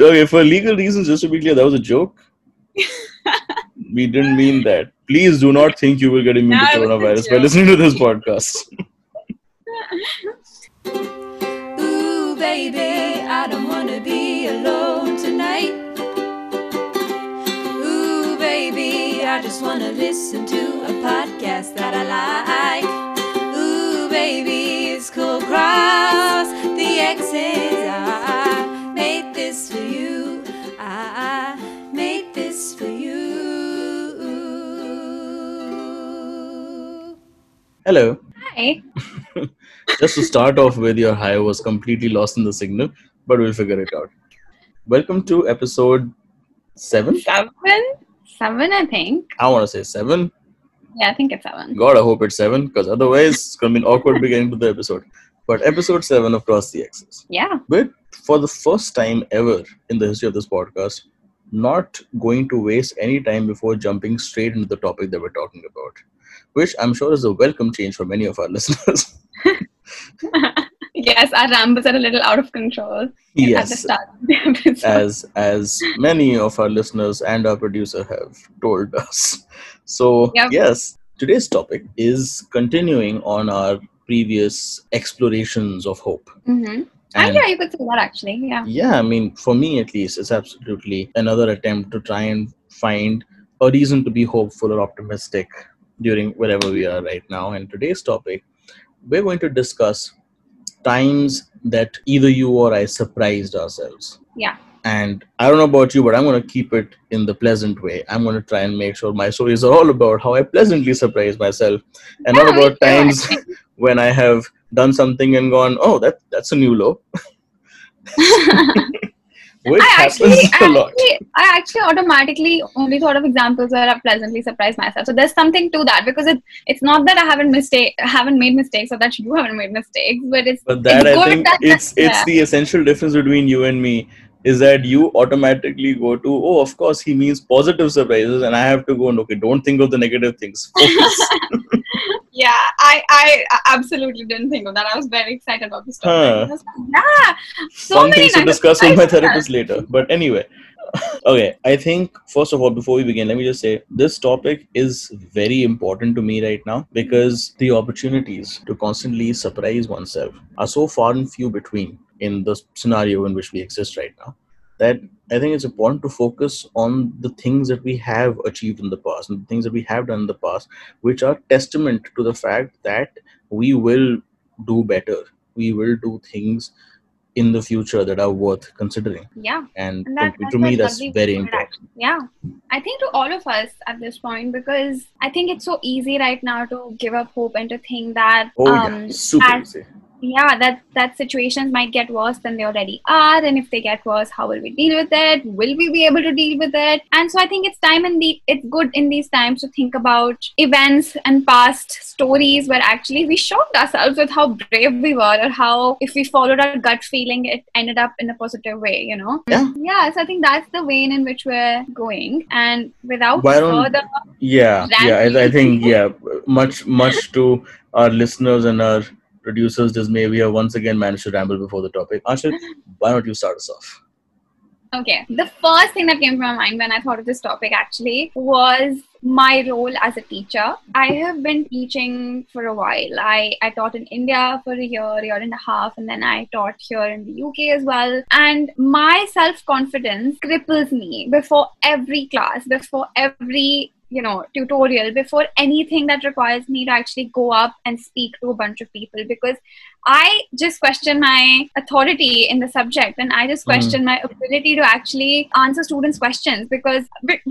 Okay, for legal reasons, just to be clear, that was a joke. we didn't mean that. Please do not think you will get immune No, to it was a coronavirus by listening to this podcast. Ooh, baby, I don't wanna be alone tonight. Ooh, baby, I just wanna listen to a podcast that I like. Ooh, baby, it's cross the X's. Hello. Hi. Just to start off with, your hi was completely lost in the signal, but we'll figure it out. Welcome to episode seven. Seven? Seven, I think. I want to say seven. Yeah, I think it's seven. God, I hope it's seven, because otherwise it's gonna be an awkward beginning to the episode. But episode seven of Cross the X's. Yeah. But for the first time ever in the history of this podcast, not going to waste any time before jumping straight into the topic that we're talking about, which I'm sure is a welcome change for many of our listeners. yes, our rambles are a little out of control at the yes, start of the episode. as as many of our listeners and our producer have told us. So Yep. yes, today's topic is continuing on our previous explorations of hope. mm-hmm. And yeah, you could say that actually. Yeah. yeah, I mean, for me at least, it's absolutely another attempt to try and find a reason to be hopeful or optimistic during wherever we are right now. And today's topic, we're going to discuss times that either you or I surprised ourselves. Yeah. And I don't know about you, but I'm going to keep it in the pleasant way. I'm going to try and make sure my stories are all about how I pleasantly surprise myself and not about times when I have done something and gone, oh, that that's a new low. Which I actually, I actually, I actually automatically only thought of examples where I've pleasantly surprised myself. So there's something to that because it, it's not that I haven't mistake, haven't made mistakes or that you haven't made mistakes, but it's But that it's I think that- it's it's yeah. the essential difference between you and me is that you automatically go to oh of course he means positive surprises and I have to go and okay don't think of the negative things yeah, I, I absolutely didn't think of that. I was very excited about this topic. Huh. I was like, yeah, so Fun many things to discuss with my therapist later. But anyway, okay. I think first of all, before we begin, let me just say this topic is very important to me right now because the opportunities to constantly surprise oneself are so far and few between in the scenario in which we exist right now that I think it's important to focus on the things that we have achieved in the past and the things that we have done in the past, which are testament to the fact that we will do better. We will do things in the future that are worth considering. Yeah. And And that, to, me, that's very important. Yeah. I think to all of us at this point, because I think it's so easy right now to give up hope and to think that Oh, um, yeah. Super as- easy. Yeah that that situations might get worse than they already are and if they get worse how will we deal with it will we be able to deal with it and so i think it's time in the it's good in these times to think about events and past stories where actually we shocked ourselves with how brave we were or how if we followed our gut feeling it ended up in a positive way you know Yeah. yeah so i think that's the vein in which we're going and without further Yeah, yeah. I, I think yeah, much much to our listeners and our producers. Just may we have once again managed to ramble before the topic. Ashit, why don't you start us off? Okay. The first thing that came to my mind when I thought of this topic actually was my role as a teacher. I have been teaching for a while. I, I taught in India for a year, year and a half, and then I taught here in the UK as well. And my self confidence cripples me before every class, before every you know tutorial before anything that requires me to actually go up and speak to a bunch of people because I just question my authority in the subject and I just Mhm. question my ability to actually answer students' questions because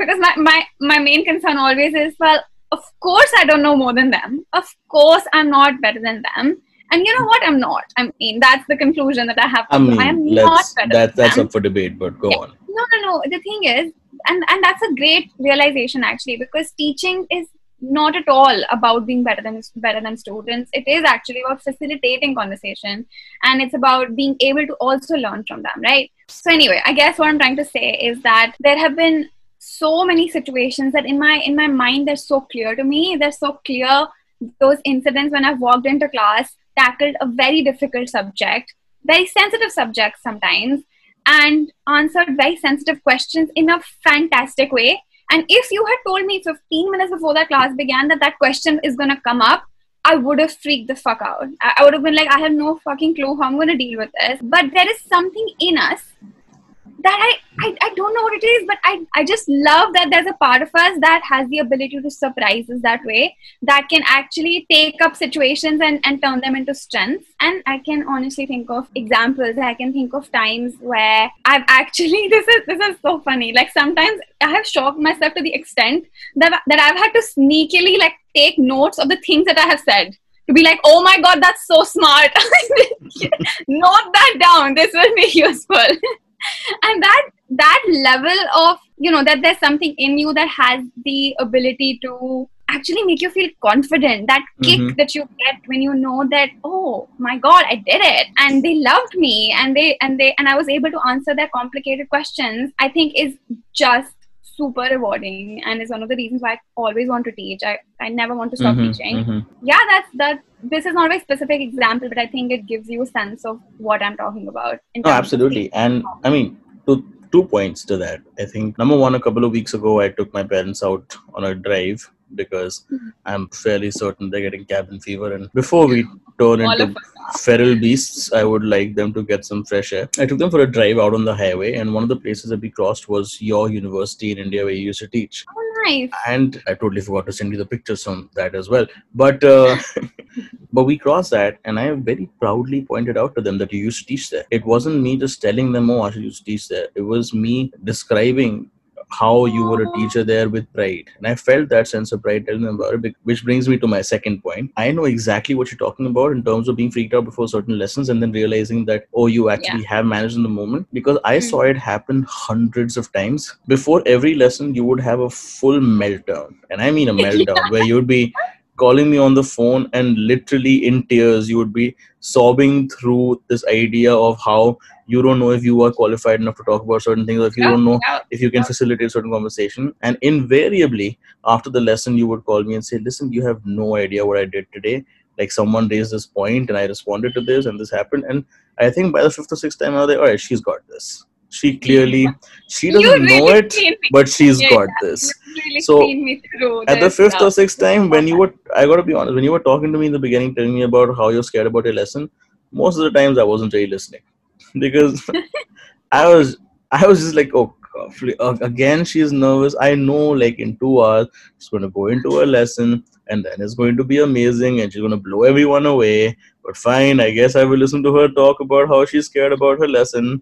because my, my, my main concern always is well, of course I don't know more than them. Of course I'm not better than them. And you know what? I'm not. I mean, that's the conclusion that I have. I mean, I am not better that that's them. up for debate, but go Yeah. on. No, no, no. The thing is, and and that's a great realization actually, because teaching is not at all about being better than better than students. It is actually about facilitating conversation, and it's about being able to also learn from them, right? So anyway, I guess what I'm trying to say is that there have been so many situations that in my in my mind they're so clear to me. They're so clear. Those incidents when I've walked into class, tackled a very difficult subject, very sensitive subject sometimes, and answered very sensitive questions in a fantastic way. And if you had told me 15 minutes before that class began that that question is going to come up, I would have freaked the fuck out. I would have been like, I have no fucking clue how I'm going to deal with this. But there is something in us that I, I, I don't know what it is, but I, I just love that there's a part of us that has the ability to surprise us that way, that can actually take up situations and, and turn them into strengths. And I can honestly think of examples. I can think of times where I've actually this is this is so funny. Like sometimes I have shocked myself to the extent that that I've had to sneakily like take notes of the things that I have said to be like, oh my god, that's so smart. Note that down. This will be useful. And that that level of you know that there's something in you that has the ability to actually make you feel confident that kick Mhm. that you get when you know that oh my god i did it and they loved me and they and they and i was able to answer their complicated questions i think is just super rewarding and is one of the reasons why i always want to teach i, I never want to stop Mhm, teaching mhm. yeah that's that this is not a very specific example but i think it gives you a sense of what i'm talking about terms absolutely. And I mean, two two points to that. I think number one, a couple of weeks ago, I took my parents out on a drive because Mhm. I'm fairly certain they're getting cabin fever. And before we turn All into feral beasts, I would like them to get some fresh air. I took them for a drive out on the highway, and one of the places that we crossed was your university in India where you used to teach. oh nice And I totally forgot to send you the pictures from that as well. But uh, but we crossed that, and I very proudly pointed out to them that you used to teach there. It wasn't me just telling them, "Oh, I should used to teach there." It was me describing how you were a teacher there with pride, and I felt that sense of pride telling them about it. Which brings me to my second point. I know exactly what you're talking about in terms of being freaked out before certain lessons, and then realizing that oh, you actually have managed in the moment because I Mm. saw it happen hundreds of times. Before every lesson, you would have a full meltdown, and I mean a meltdown where you would be calling me on the phone and literally in tears you would be sobbing through this idea of how you don't know if you are qualified enough to talk about certain things or if you Yeah, don't know yeah. if you can facilitate certain conversation. And invariably after the lesson you would call me and say listen you have no idea what i did today. Like someone raised this point and i responded to this and this happened. And i think by the fifth or sixth time i was like all right she's got this she clearly she doesn't know it but she's Yeah, got this. Really So, cleaned me through at the fifth or sixth time when you were i gotta be honest when you were talking to me in the beginning telling me about how you're scared about your lesson most of the times i wasn't really listening. Because i was i was just like oh again she's nervous. I know like in two hours she's going to go into a lesson and then it's going to be amazing and she's going to blow everyone away. But fine i guess i will listen to her talk about how she's scared about her lesson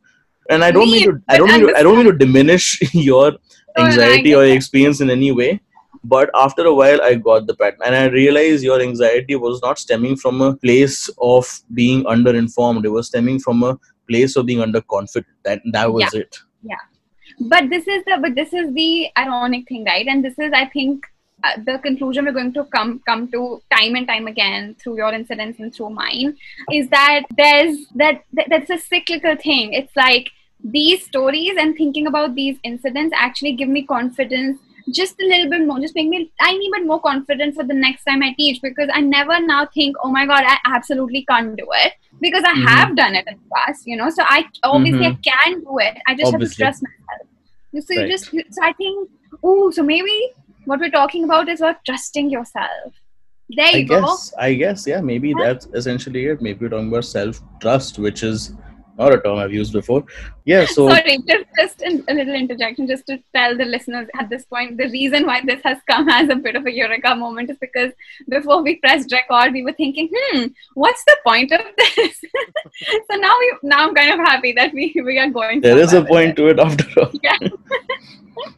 and i don't mean to i don't mean to i don't mean to diminish your I anxiety or experience in any way but after a while i got the pattern and i realized your anxiety was not stemming from a place of being underinformed. It was stemming from a place of being underconfident. That that was it. Yeah. but this is the but this is the ironic thing right? And this is i think uh, the conclusion we're going to come come to time and time again through your incidents and through mine is that there's that, that that's a cyclical thing. It's like these stories and thinking about these incidents actually give me confidence just a little bit more just make me tiny bit more confident for the next time i teach because i never now think oh my god i absolutely can't do it because i Mhm. have done it in the past you know so i obviously i can do it i just Obviously. have to trust myself so you Right. just so I think oh so maybe what we're talking about is about trusting yourself. There i you go. guess i guess yeah maybe that's essentially it maybe we're talking about self trust which is not a term i've used before yeah so Sorry, just, just in, a little interjection, just to tell the listeners at this point, the reason why this has come as a bit of a eureka moment is because before we pressed record, we were thinking, hmm, what's the point of this? so now we now I'm kind of happy that we we are going. there is a point to it after all. Yeah.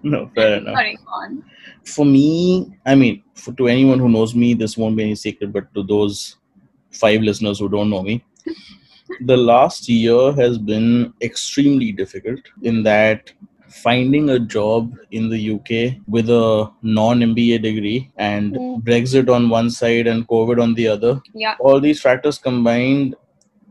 no fair enough Sorry, for me, I mean, for, to anyone who knows me, this won't be any secret, but to those five listeners who don't know me, the last year has been extremely difficult in that finding a job in the UK with a non MBA degree and Mm. Brexit on one side and COVID on the other, Yeah. all these factors combined,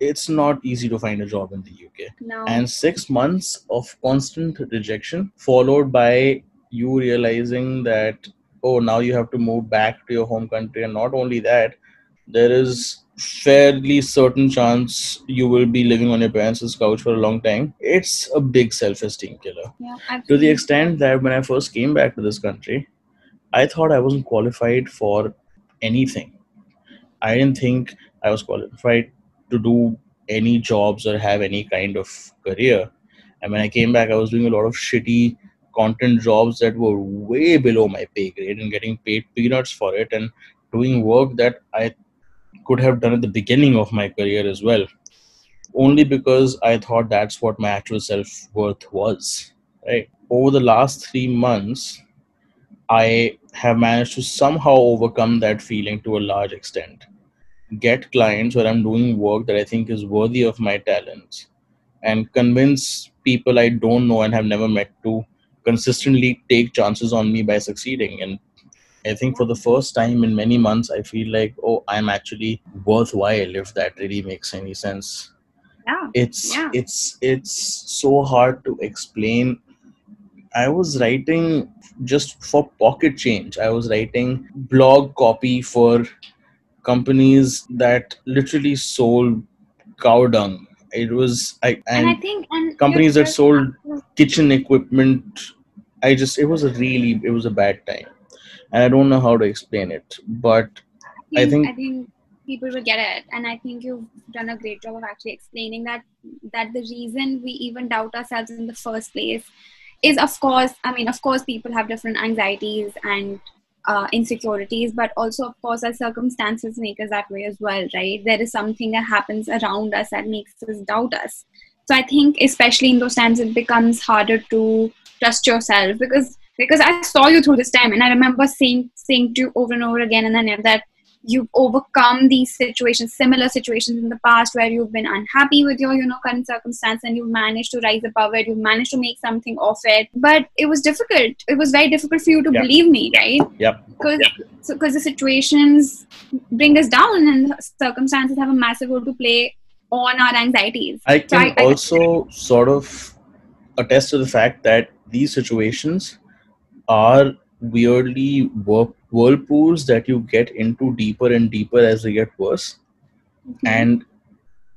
it's not easy to find a job in the UK No. and six months of constant rejection followed by you realizing that oh now you have to move back to your home country and not only that there is fairly certain chance you will be living on your parents' couch for a long time. It's a big self-esteem killer. Yeah, To the extent that when I first came back to this country, I thought I wasn't qualified for anything. I didn't think I was qualified to do any jobs or have any kind of career. And when I came back, I was doing a lot of shitty content jobs that were way below my pay grade and getting paid peanuts for it and doing work that I could have done at the beginning of my career as well. Only because I thought that's what my actual self worth was. Right. Over the last three months, I have managed to somehow overcome that feeling to a large extent. Get clients where I'm doing work that I think is worthy of my talents and convince people I don't know and have never met to consistently take chances on me by succeeding. And I think for the first time in many months, I feel like, oh, I'm actually worthwhile if that really makes any sense. Yeah. It's Yeah. it's it's so hard to explain. I was writing just for pocket change. I was writing blog copy for companies that literally sold cow dung. It was I And, I think and companies that sold kitchen equipment. I just it was a really it was a bad time, and I don't know how to explain it. But I think- I think people will get it, and I think you've done a great job of actually explaining that that the reason we even doubt ourselves in the first place is, of course, I mean, of course, people have different anxieties and uh, insecurities, but also, of course, our circumstances make us that way as well, right? There is something that happens around us that makes us doubt us. So I think, especially in those times, it becomes harder to trust yourself because because I saw you through this time, and I remember saying saying to you over and over again, and then that you've overcome these situations, similar situations in the past where you've been unhappy with your you know current circumstance, and you've managed to rise above it. You've managed to make something of it, but it was difficult. It was very difficult for you to Yeah. believe me, right? Yep. Because so, cause the situations bring us down, and circumstances have a massive role to play on our anxieties. I can I- I- also sort of attest to the fact that these situations are weirdly whirl- whirlpools that you get into deeper and deeper as they get worse. Mm-hmm. And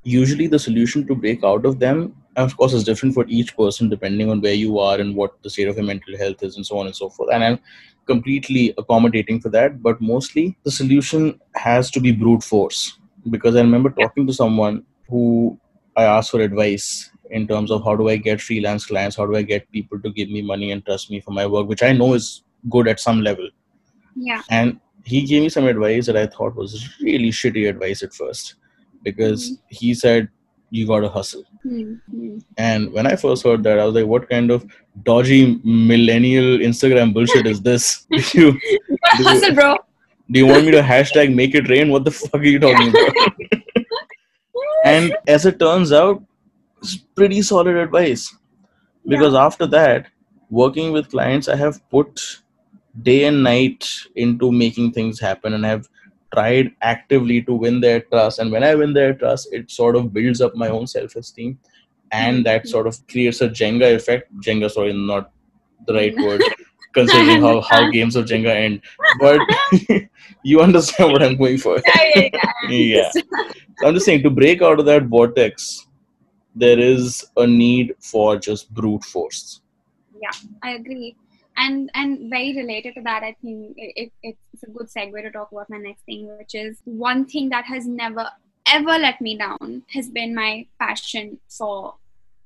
usually, the solution to break out of them, of course, is different for each person depending on where you are and what the state of your mental health is, and so on and so forth. And I'm completely accommodating for that, but mostly the solution has to be brute force. Because I remember talking to someone who I asked for advice in terms of how do I get freelance clients, how do I get people to give me money and trust me for my work, which I know is good at some level. yeah, And he gave me some advice that I thought was really shitty advice at first because he said, You gotta hustle. Hmm, hmm. And when I first heard that, I was like, What kind of dodgy millennial Instagram bullshit is this? Do you, You gotta hustle, bro. do you want me to hashtag make it rain? What the fuck are you talking about? and as it turns out, it's pretty solid advice. Because after that working with clients i have put day and night into making things happen and have tried actively to win their trust. And when i win their trust it sort of builds up my own self-esteem and mm-hmm. that sort of creates a jenga effect. Jenga sorry not the right word considering how, how games of jenga end. But you understand what i'm going for. Yeah, yeah, Yeah. so i'm just saying to break out of that vortex there is a need for just brute force yeah I agree. And and very related to that, I think it, it, it's a good segue to talk about my next thing, which is one thing that has never ever let me down has been my passion for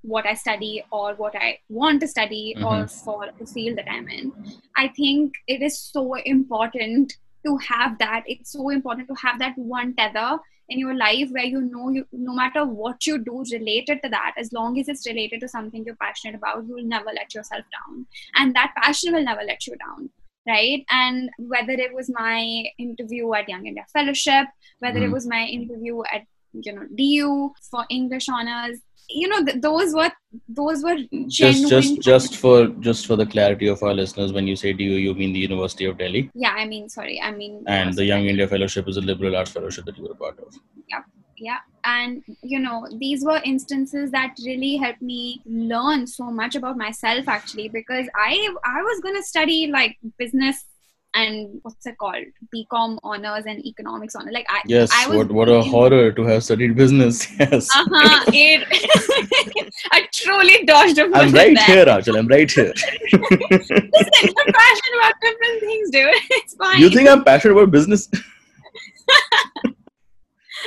what I study or what I want to study mm-hmm. or for the field that I'm in. I think it is so important to have that. It's so important to have that one tether in your life where you know you no matter what you do related to that, as long as it's related to something you're passionate about, you'll never let yourself down. And that passion will never let you down. Right. And whether it was my interview at Young India Fellowship, whether it Mhm. was my interview at you know DU for English honors, you know, th- those were those were just just just for just for the clarity of our listeners when you say DU you mean the University of Delhi? Yeah i mean sorry i mean and the Young India Fellowship is a liberal arts fellowship that you were a part of. Yeah yeah and you know these were instances that really helped me learn so much about myself actually because i i was going to study like business and what's it called BCom honors and economics honors. Like I Yes, I was what what a horror to have studied business. Yes. Uh-huh, it, I truly dodged a I'm right here, Anchal. I'm right here. Listen, we're passionate about different things, dude. It's fine. you think I'm passionate about business?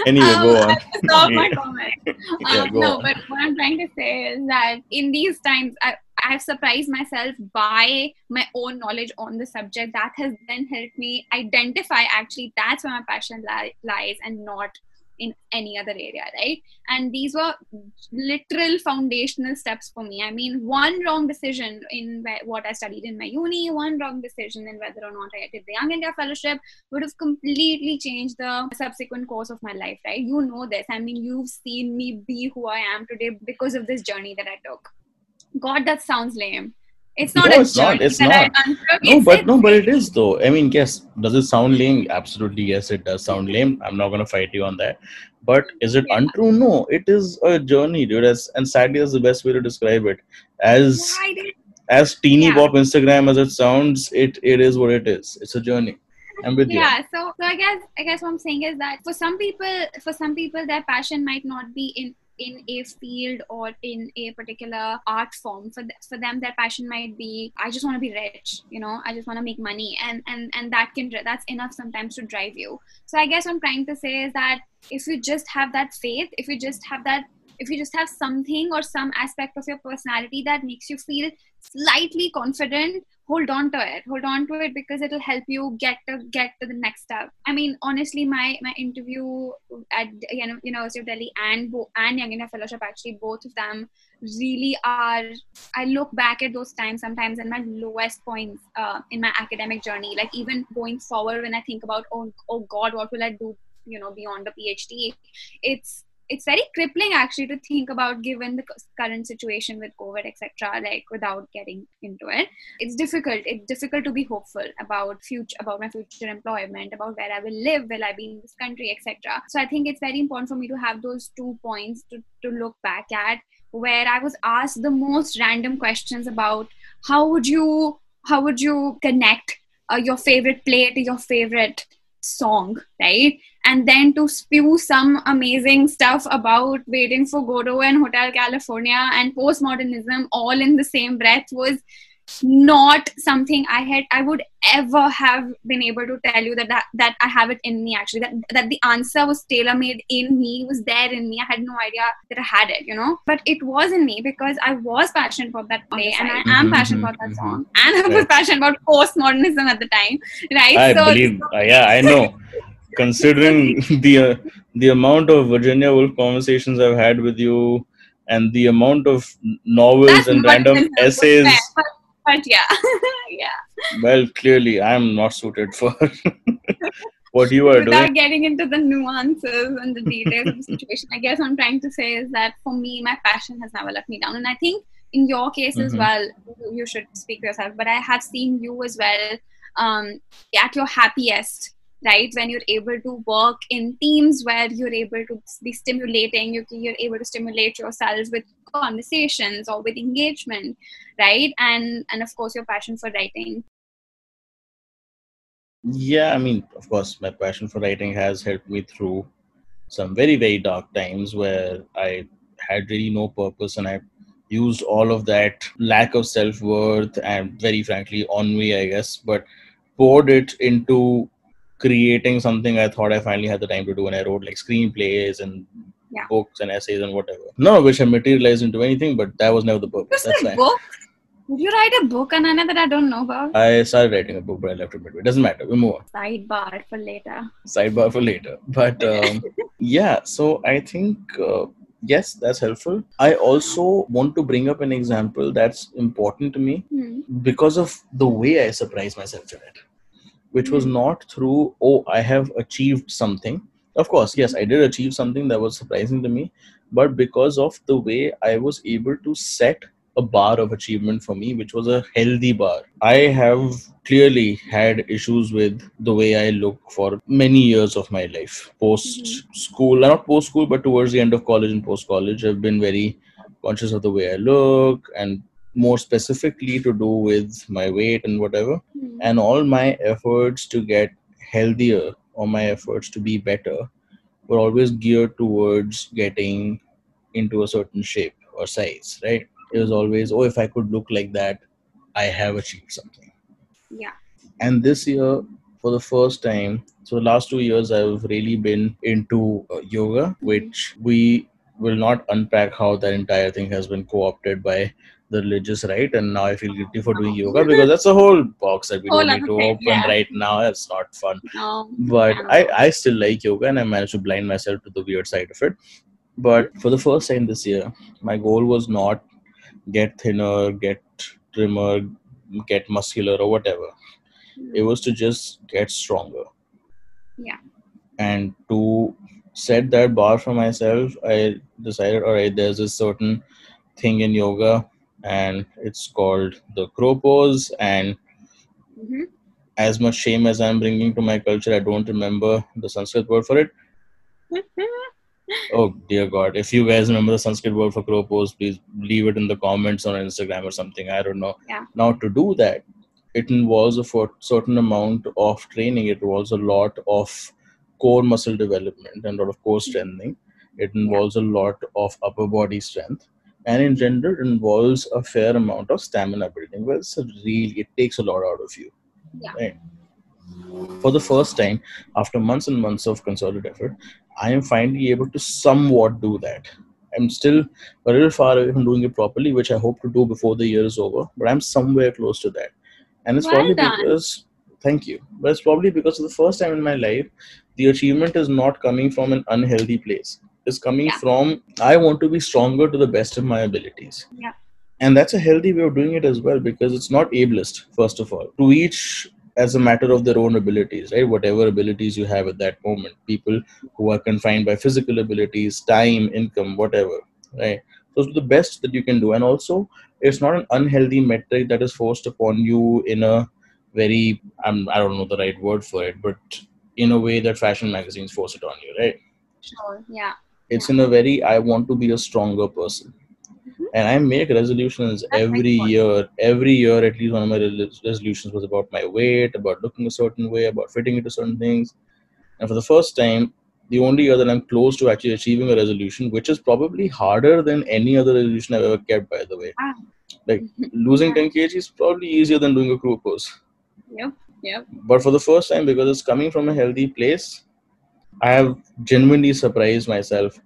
anyway, Um, go on. I have to stop my Yeah. comment. Yeah, Um, go no, on. but what I'm trying to say is that in these times, I, I've surprised myself by my own knowledge on the subject. That has then helped me identify actually that's where my passion li- lies and not in any other area, right? And these were literal foundational steps for me. I mean, one wrong decision in what I studied in my uni, one wrong decision in whether or not I did the Young India Fellowship would have completely changed the subsequent course of my life, right? You know this. I mean, you've seen me be who I am today because of this journey that I took. God, that sounds lame. It's not No, a it's not. journey It's not. No, It's- but no, but it is though. I mean, yes. Does it sound lame? Absolutely, yes. It does sound lame. I'm not gonna fight you on that. But is it Yeah. untrue? No. It is a journey, dude. As, and sadly, that's the best way to describe it. As did as teeny Yeah. bop Instagram as it sounds, it it is what it is. It's a journey. I'm with you. yeah so, so i guess i guess what i'm saying is that for some people for some people their passion might not be in in a field or in a particular art form for, th- for them their passion might be i just want to be rich you know i just want to make money and and and that can that's enough sometimes to drive you. So i guess what i'm trying to say is that if you just have that faith if you just have that if you just have something or some aspect of your personality that makes you feel slightly confident hold on to it. Hold on to it because it'll help you get to get to the next step. I mean honestly my my interview at you know university of delhi and Bo- and young india fellowship actually both of them really are i look back at those times sometimes in my lowest points uh, in my academic journey. Like even going forward when i think about oh, oh god what will i do you know beyond the phd it's it's very crippling actually to think about given the current situation with covid etc like without getting into it. It's difficult. It's difficult to be hopeful about future about my future employment about where i will live will i be in this country etc so i think it's very important for me to have those two points to, to look back at where i was asked the most random questions about how would you how would you connect uh, your favorite play to your favorite song right? And then to spew some amazing stuff about waiting for Godot and Hotel California and postmodernism all in the same breath was not something I had I would ever have been able to tell you that that, that I have it in me actually that that the answer was tailor made in me was there in me I had no idea that I had it you know but it was in me because I was passionate about that play and I am Mhm, passionate mhm, about that mhm. song and I was Right. passionate about postmodernism at the time right I so believe. uh, yeah, I know. Considering the uh, the amount of Virginia Woolf conversations I've had with you, and the amount of novels that's and random essays, but, yeah yeah well, clearly I'm not suited for what you are without doing. getting into the nuances and the details of the situation, I guess what I'm trying to say is that for me, my passion has never let me down. And I think in your case as Mhm. well, you- you should speak for yourself, but I have seen you as well um, at your happiest, right? When you're able to work in teams where you're able to be stimulating, you, you're able to stimulate yourself with conversations or with engagement, right? And and of course, your passion for writing. Yeah, I mean, of course, my passion for writing has helped me through some very, very dark times where I had really no purpose and I used all of that lack of self worth and, very frankly, ennui, I guess, but poured it into creating something I thought I finally had the time to do. And I wrote like screenplays and Yeah. books and essays and whatever. None of which have materialized into anything, but that was never the purpose. That's fine. book. Did you write a book, Anana, that I don't know about? I started writing a book, but I left it midway. It doesn't matter. We move on. Sidebar for later. sidebar for later but um, yeah so i think uh, yes that's helpful i also want to bring up an example that's important to me Hmm. because of the way i surprised myself in it which was Hmm. not through oh i have achieved something. Of course yes i did achieve something that was surprising to me but because of the way i was able to set a bar of achievement for me which was a healthy bar i have clearly had issues with the way i look for many years of my life. Post school not post school but towards the end of college and post college i've been very conscious of the way i look and more specifically to do with my weight and whatever Hmm. and all my efforts to get healthier or my efforts to be better were always geared towards getting into a certain shape or size right it was always oh if i could look like that i have achieved something Yeah. and this year for the first time so the last two years i've really been into uh, yoga which we will not unpack how that entire thing has been co-opted by the religious right and now i feel guilty for doing yoga because that's a whole box that we Whole don't need to open yeah. right now it's not fun No. but Yeah. I, I still like yoga and I managed to blind myself to the weird side of it. But mm. for the first time this year, my goal was not get thinner, get trimmer, get muscular or whatever. Mm. It was to just get stronger. Yeah. And to set that bar for myself, I decided, all right, there's a certain thing in yoga and it's called the crow pose and Mhm. as much shame as I'm bringing to my culture, I don't remember the Sanskrit word for it. Oh dear God! If you guys remember the Sanskrit word for crow pose, please leave it in the comments on Instagram or something. I don't know. Yeah. Now to do that, it involves a for- certain amount of training. It involves a lot of core muscle development and a lot of core strengthening. It involves a lot of upper body strength, and in general, involves a fair amount of stamina building. Well, it's a really it takes a lot out of you. Yeah. Right. For the first time, after months and months of concerted effort, I am finally able to somewhat do that. I'm still a little far away from doing it properly, which I hope to do before the year is over, but I'm somewhere close to that. And it's Well probably done. because, thank you, but it's probably because for the first time in my life, the achievement is not coming from an unhealthy place. It's coming Yeah. from, I want to be stronger to the best of my abilities. Yeah. And that's a healthy way of doing it as well because it's not ableist, first of all. To each as a matter of their own abilities, right? Whatever abilities you have at that moment. People who are confined by physical abilities, time, income, whatever, right? So it's the best that you can do. And also, it's not an unhealthy metric that is forced upon you in a very, I'm, I don't know the right word for it, but in a way that fashion magazines force it on you, right? Sure. Yeah. It's in a very, I want to be a stronger person. Mhm. And I make resolutions That's every year. Every year, at least one of my resolutions was about my weight, about looking a certain way, about fitting into certain things. And for the first time, the only year that I'm close to actually achieving a resolution, which is probably harder than any other resolution I've ever kept, by the way. Wow. Like losing 10 kg is probably easier than doing a crow pose. Yep. Yep. But for the first time, because it's coming from a healthy place, I have genuinely surprised myself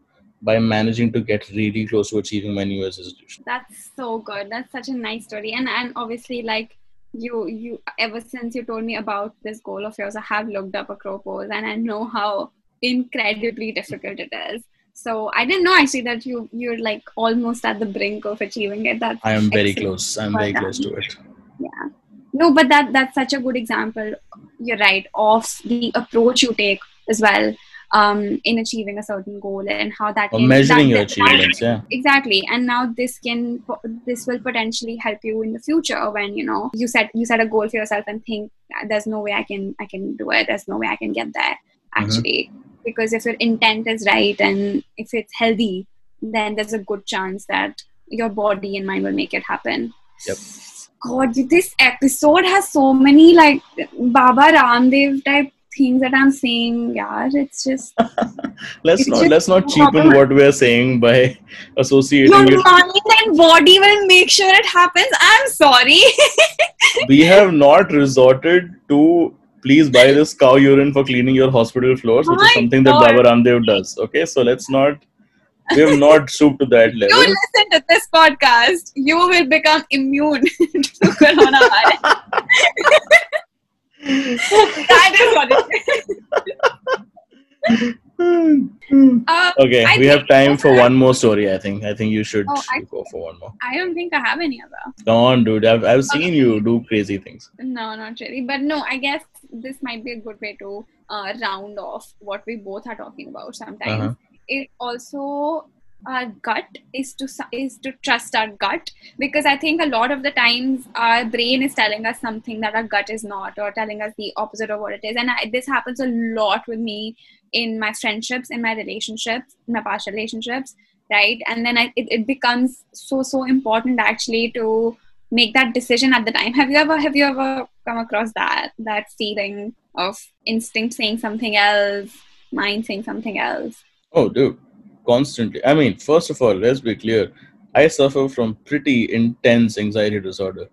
by managing to get really close to achieving my New Year's resolution. That's so good. That's such a nice story. And and obviously like you you ever since you told me about this goal of yours, I have looked up a crow pose and I know how incredibly difficult it is. So I didn't know actually that you you're like almost at the brink of achieving it. That I am very excellent. close. I'm Well very done. close to it. Yeah. No, but that that's such a good example. You're right of the approach you take as well um, in achieving a certain goal and how that Or can- measuring that- your achievements, yeah. exactly. And now this can this will potentially help you in the future when you know you set you set a goal for yourself and think there's no way i can i can do it. There's no way i can get there actually. Because if your intent is right and if it's healthy then there's a good chance that your body and mind will make it happen. Yep. god this episode has so many like baba ramdev type things that i'm saying yeah it's just Let's It's not just let's not cheapen what we're saying by associating your it. mind and body will make sure it happens. I'm sorry. We have not resorted to please buy this cow urine for cleaning your hospital floors, which is something that God. Baba Ramdev does. Okay, so let's not we have not stooped to that level. you listen to this podcast, you will become immune to coronavirus. That is what it is. Uh, okay, I we have time for one more story. I think. I think you should Oh, I- go for one more. I don't think I have any other. Come on, dude. I've I've seen you do crazy things. No, not really. But no, I guess this might be a good way to uh, round off what we both are talking about sometimes. Uh-huh. It also our gut is to is to trust our gut because I think a lot of the times our brain is telling us something that our gut is not or telling us the opposite of what it is. And I, this happens a lot with me in my friendships in my relationships in my past relationships right? And then I, it, it becomes so so important actually to make that decision at the time. Have you ever have you ever come across that that feeling of instinct saying something else mind saying something else? Oh, dude, constantly. I mean, first of all, let's be clear. I suffer from pretty intense anxiety disorder.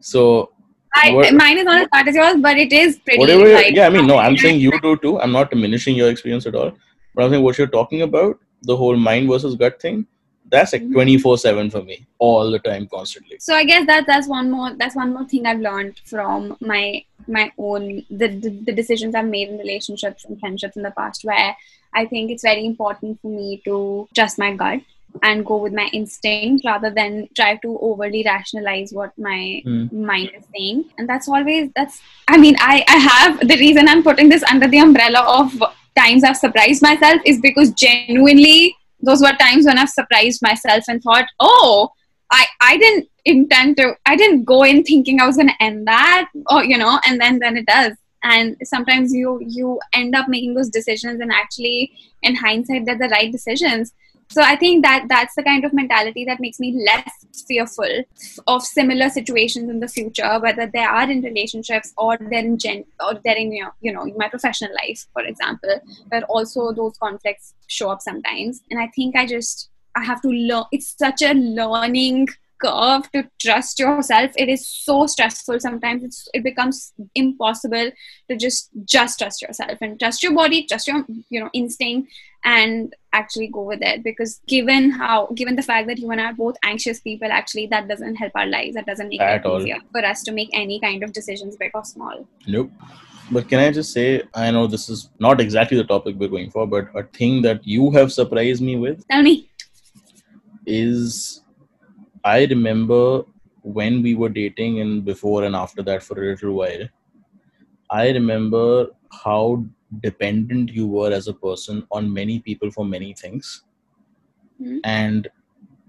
So, I, What- mine is not as bad as yours but it is pretty whatever, like, yeah, I mean, no, I'm saying you do too. I'm not diminishing your experience at all. But I'm saying what you're talking about, the whole mind versus gut thing, that's like Mhm. 24 7 for me, all the time, constantly. so i guess that that's one more that's one more thing i've learned from my my own the, the the decisions i've made in relationships and friendships in the past where i think it's very important for me to trust my gut and go with my instinct rather than try to overly rationalize what my Hmm. mind is saying and that's always that's i mean i i have the reason i'm putting this under the umbrella of times i've surprised myself is because genuinely those were times when i've surprised myself and thought oh I, I didn't intend to I didn't go in thinking I was gonna end that or you know and then then it does and sometimes you you end up making those decisions and actually in hindsight they're the right decisions so I think that that's the kind of mentality that makes me less fearful of similar situations in the future whether they are in relationships or they're in gen or they're in your you know my professional life for example but also those conflicts show up sometimes and I think I just I have to learn. It's such a learning curve to trust yourself. It is so stressful sometimes. It's, it becomes impossible to just just trust yourself and trust your body, trust your you know instinct, and actually go with it. Because given how given the fact that you and I are both anxious people, actually that doesn't help our lives. That doesn't make At it all. easier for us to make any kind of decisions, big or small. Nope. But can I just say, I know this is not exactly the topic we're going for, but a thing that you have surprised me with Tell me. is I remember when we were dating and before and after that for a little while, I remember how dependent you were as a person on many people for many things. Hmm. And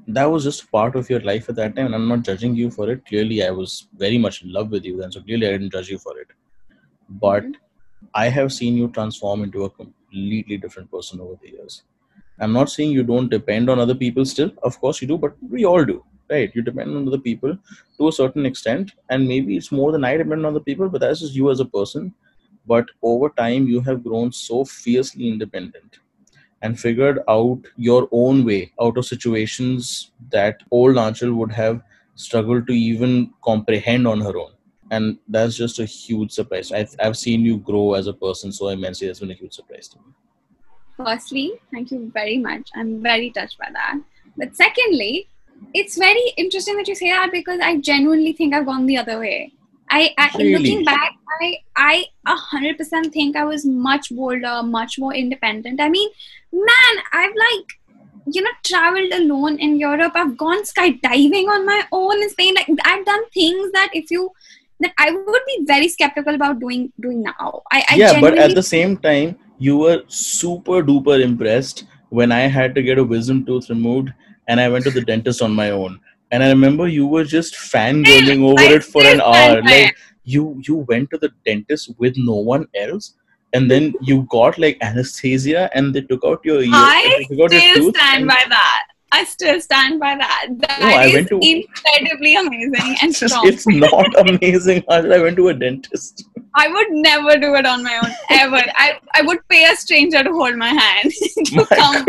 that was just part of your life at that time. And I'm not judging you for it. Clearly, I was very much in love with you then. So clearly, I didn't judge you for it. But Mhm. I have seen you transform into a completely different person over the years. I'm not saying you don't depend on other people still. Of course you do, but we all do, right? You depend on other people to a certain extent, and maybe it's more than I depend on other people, but that's just you as a person. But over time, you have grown so fiercely independent and figured out your own way out of situations that old Anchal would have struggled to even comprehend on her own. And that's just a huge surprise. I've, I've seen you grow as a person so immensely. That's been a huge surprise to me. Firstly, thank you very much. I'm very touched by that. But secondly, it's very interesting that you say that because I genuinely think I've gone the other way. I, I Really? looking back, I I a hundred percent think I was much bolder, much more independent. I mean, man, I've like you know traveled alone in Europe. I've gone skydiving on my own in Spain. Like I've done things that if you that I would be very skeptical about doing doing now. I, I yeah, but at the same time, you were super duper impressed when I had to get a wisdom tooth removed and I went to the dentist on my own. And I remember you were just fangirling over I it for an hour. Like you you went to the dentist with no one else and then you got like anesthesia and they took out your ear I they took out your still stand and- by that. I still stand by that. That No, I is went to- incredibly amazing and just, strong. it's not amazing. I went to a dentist. I would never do it on my own ever. I, I would pay a stranger to hold my hand to My come.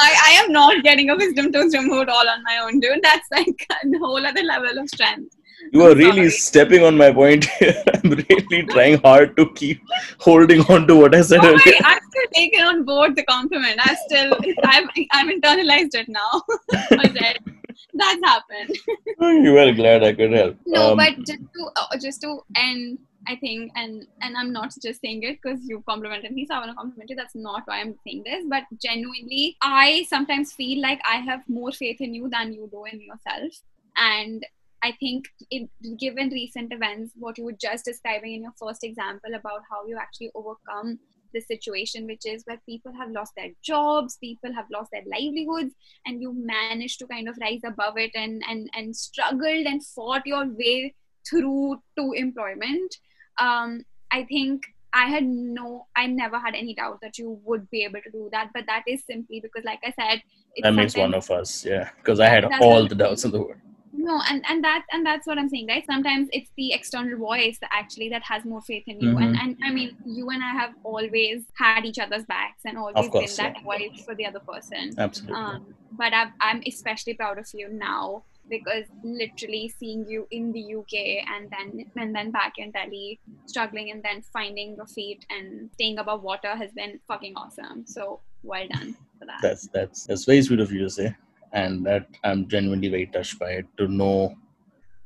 I, I am not getting a wisdom tooth removed all on my own, dude. That's like a whole other level of strength. You are really sorry. stepping on my point here. I'm really trying hard to keep holding on to what I said Oh, earlier. I, I've still taken on board the compliment. I still, I've, I've internalized it now. Alright. That's happened. You were glad I could help. No, Um, but just to uh, just to end, I think, and and I'm not just saying it because you complimented me, so I want to compliment you. That's not why I'm saying this, but genuinely, I sometimes feel like I have more faith in you than you do in yourself, and I think, it, given recent events, what you were just describing in your first example about how you actually overcome the situation, which is where people have lost their jobs, people have lost their livelihoods, and you managed to kind of rise above it and and and struggled and fought your way through to employment. Um, I think I had no, I never had any doubt that you would be able to do that. But that is simply because, like I said, it's That makes one of us, yeah. Because I had all the doubts in the world. no and and that and that's what i'm saying right sometimes it's the external voice that actually that has more faith in you and Mhm. and i mean you and i have always had each other's backs and always course, been that voice for the other person Absolutely. um but I've, i'm especially proud of you now because literally seeing you in the uk and then and then back in delhi struggling and then finding your feet and staying above water has been fucking awesome so well done for that that's that's that's very sweet of you to say. And that I'm genuinely very touched by it to know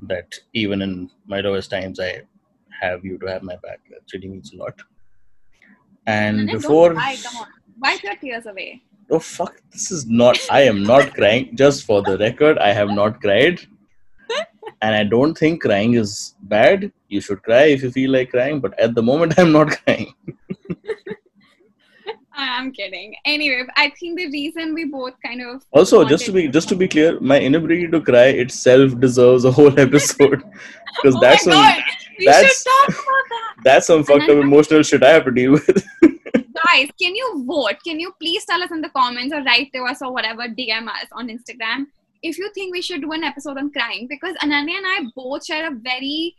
that even in my lowest times I have you to have my back. That really means a lot. And don't before cry, come on wipe your tears away Oh fuck! This is not. I am not crying. Just for the record, I have not cried, and I don't think crying is bad. You should cry if you feel like crying, but at the moment, I'm not crying. I'm kidding. Anyway, I think the reason we both kind of Also, just to be just to be clear, my inability to cry itself deserves a whole episode oh because oh that's my god, we that's- should talk about that. That's some fucked up emotional shit I have to deal with. Guys, can you vote? Can you please tell us in the comments or write to us or whatever, DM us on Instagram if you think we should do an episode on crying because Ananya and I both share a very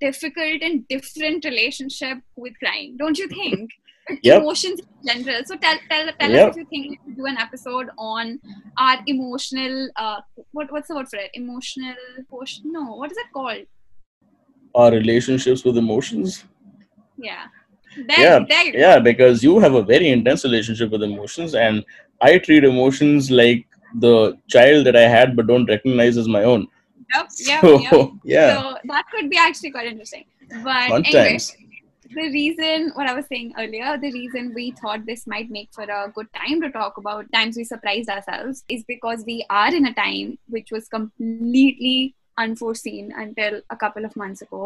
difficult and different relationship with crying, don't you think? Yep. Emotions in general. So tell tell, tell Yep. us if you think we should do an episode on our emotional uh what what's the word for it? Emotional? No, what is it called? Our relationships with emotions. Yeah. There, Yeah, go. Yeah, because you have a very intense relationship with emotions, and I treat emotions like the child that I had but don't recognize as my own. Yep, yep, So, yep. yeah, So that could be actually quite interesting. But anyway, the reason, what I was saying earlier, the reason we thought this might make for a good time to talk about times we surprised ourselves is because we are in a time which was completely unforeseen until a couple of months ago.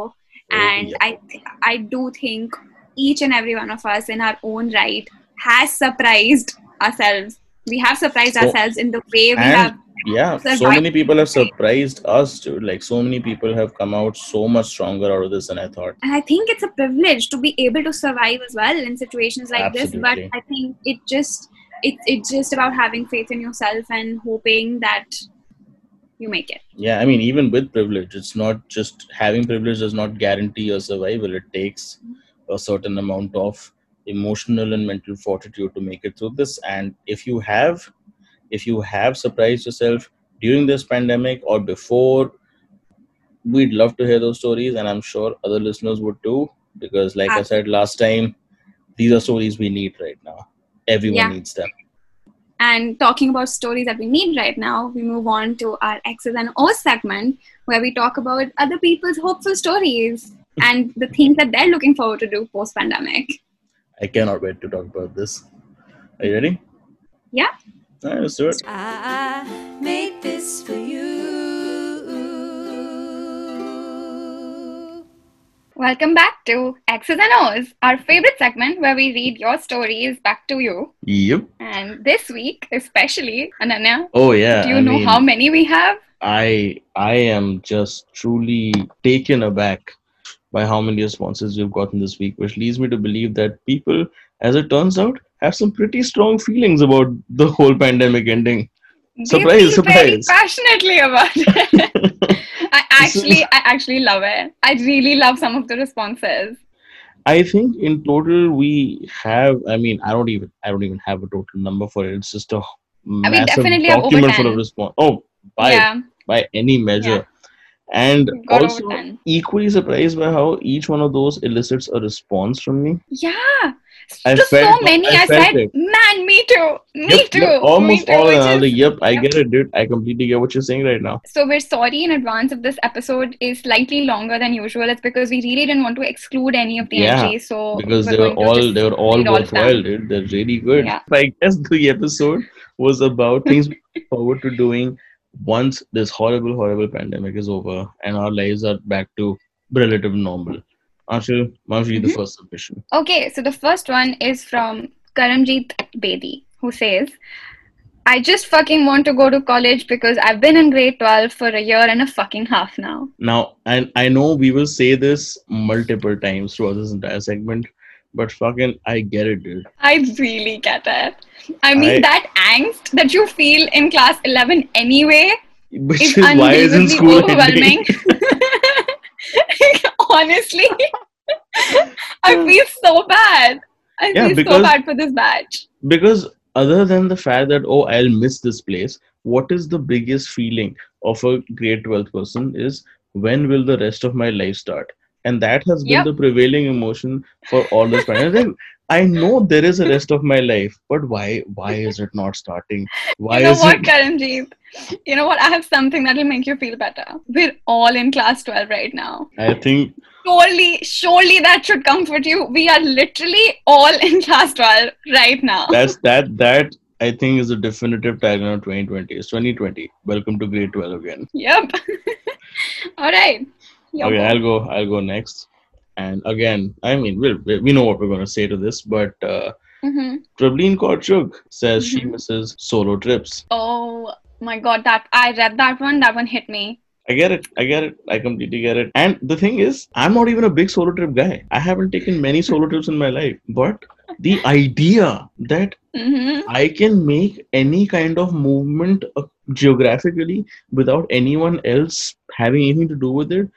Oh, and Yeah. I, I do think each and every one of us in our own right has surprised ourselves. We have surprised So- ourselves in the way we have yeah, so many people have surprised us too. Like so many people have come out so much stronger out of this than I thought. and i think it's a privilege to be able to survive as well in situations like Absolutely. this but i think it just it, it's just about having faith in yourself and hoping that you make it Yeah, I mean, even with privilege, it's not just having privilege does not guarantee your survival. It takes a certain amount of emotional and mental fortitude to make it through this. And if you have, if you have surprised yourself during this pandemic or before, we'd love to hear those stories, and I'm sure other listeners would too. Because, like I said last time, these are stories we need right now. Everyone Yeah. needs them. And talking about stories that we need right now we move on to our x's and o's segment where we talk about other people's hopeful stories and the things that they're looking forward to do post pandemic I cannot wait to talk about this. Are you ready? Yeah. All right, let's do it. I made this for you. Welcome back to x's and o's our favorite segment where we read your stories back to you Yep. And this week, especially, Ananya, Oh yeah. do you I know mean, how many we have? I I am just truly taken aback by how many responses we've gotten this week, which leads me to believe that people, as it turns out, have some pretty strong feelings about the whole pandemic ending. Surprise, they very surprise. passionately about it. I actually, I actually love it. I really love some of the responses. I think in total we have. I mean, I don't even I don't even have a total number for it. It's just a massive definitely have over document full of response. Oh, by yeah, by any measure. And got also equally surprised by how each one of those elicits a response from me. Yeah. I to so many, I I, said, it. man, me too. Me Yep, too. almost me too, all all. is- Yep, I yep. get it, dude. I completely get what you're saying right now. So we're sorry in advance if this episode is slightly longer than usual. It's because we really didn't want to exclude any of the Yeah, entries. So Because they were all they were all worthwhile, dude. They're really good. Yeah. I guess the episode was about things forward to doing once this horrible, horrible pandemic is over and our lives are back to relative normal. Anchal, why don't you read the Mhm. first submission? Okay, so the first one is from Karanjeet Bedi, who says, I just fucking want to go to college because I've been in grade 12 for a year and a fucking half now. Now, and I know we will say this multiple times throughout this entire segment, but fucking, I get it, dude. I really get it. I mean, I- that angst that you feel in class 11 anyway Which is is why isn't unbelievably school overwhelming. Honestly, I feel so bad. I Yeah, feel so bad for this batch. because other than the fact that oh i'll miss this place what is the biggest feeling of a grade 12 person is when will the rest of my life start and that has been Yep. the prevailing emotion for all this time i know there is a rest of my life but why why is it not starting why you know is what, it Karanjeet? You know what? I have something that will make you feel better. We're all in class 12 right now. i think Surely, surely that should comfort you. We are literally all in class 12 right now. that's that that i think is a definitive tagline of 2020 it's 2020 welcome to grade 12 again Yep. all right. Okay i'll go i'll go next and again i mean we'll, we we know what we're going to say to this but uh Mhm. Pravleen Korchuk says she Mhm. misses solo trips. Oh my god, that I read that one. That one hit me. I get it. I get it. I completely get it. And the thing is, I'm not even a big solo trip guy. I haven't taken many solo trips in my life. But the idea that hmm I can make any kind of movement uh, geographically without anyone else having anything to do with it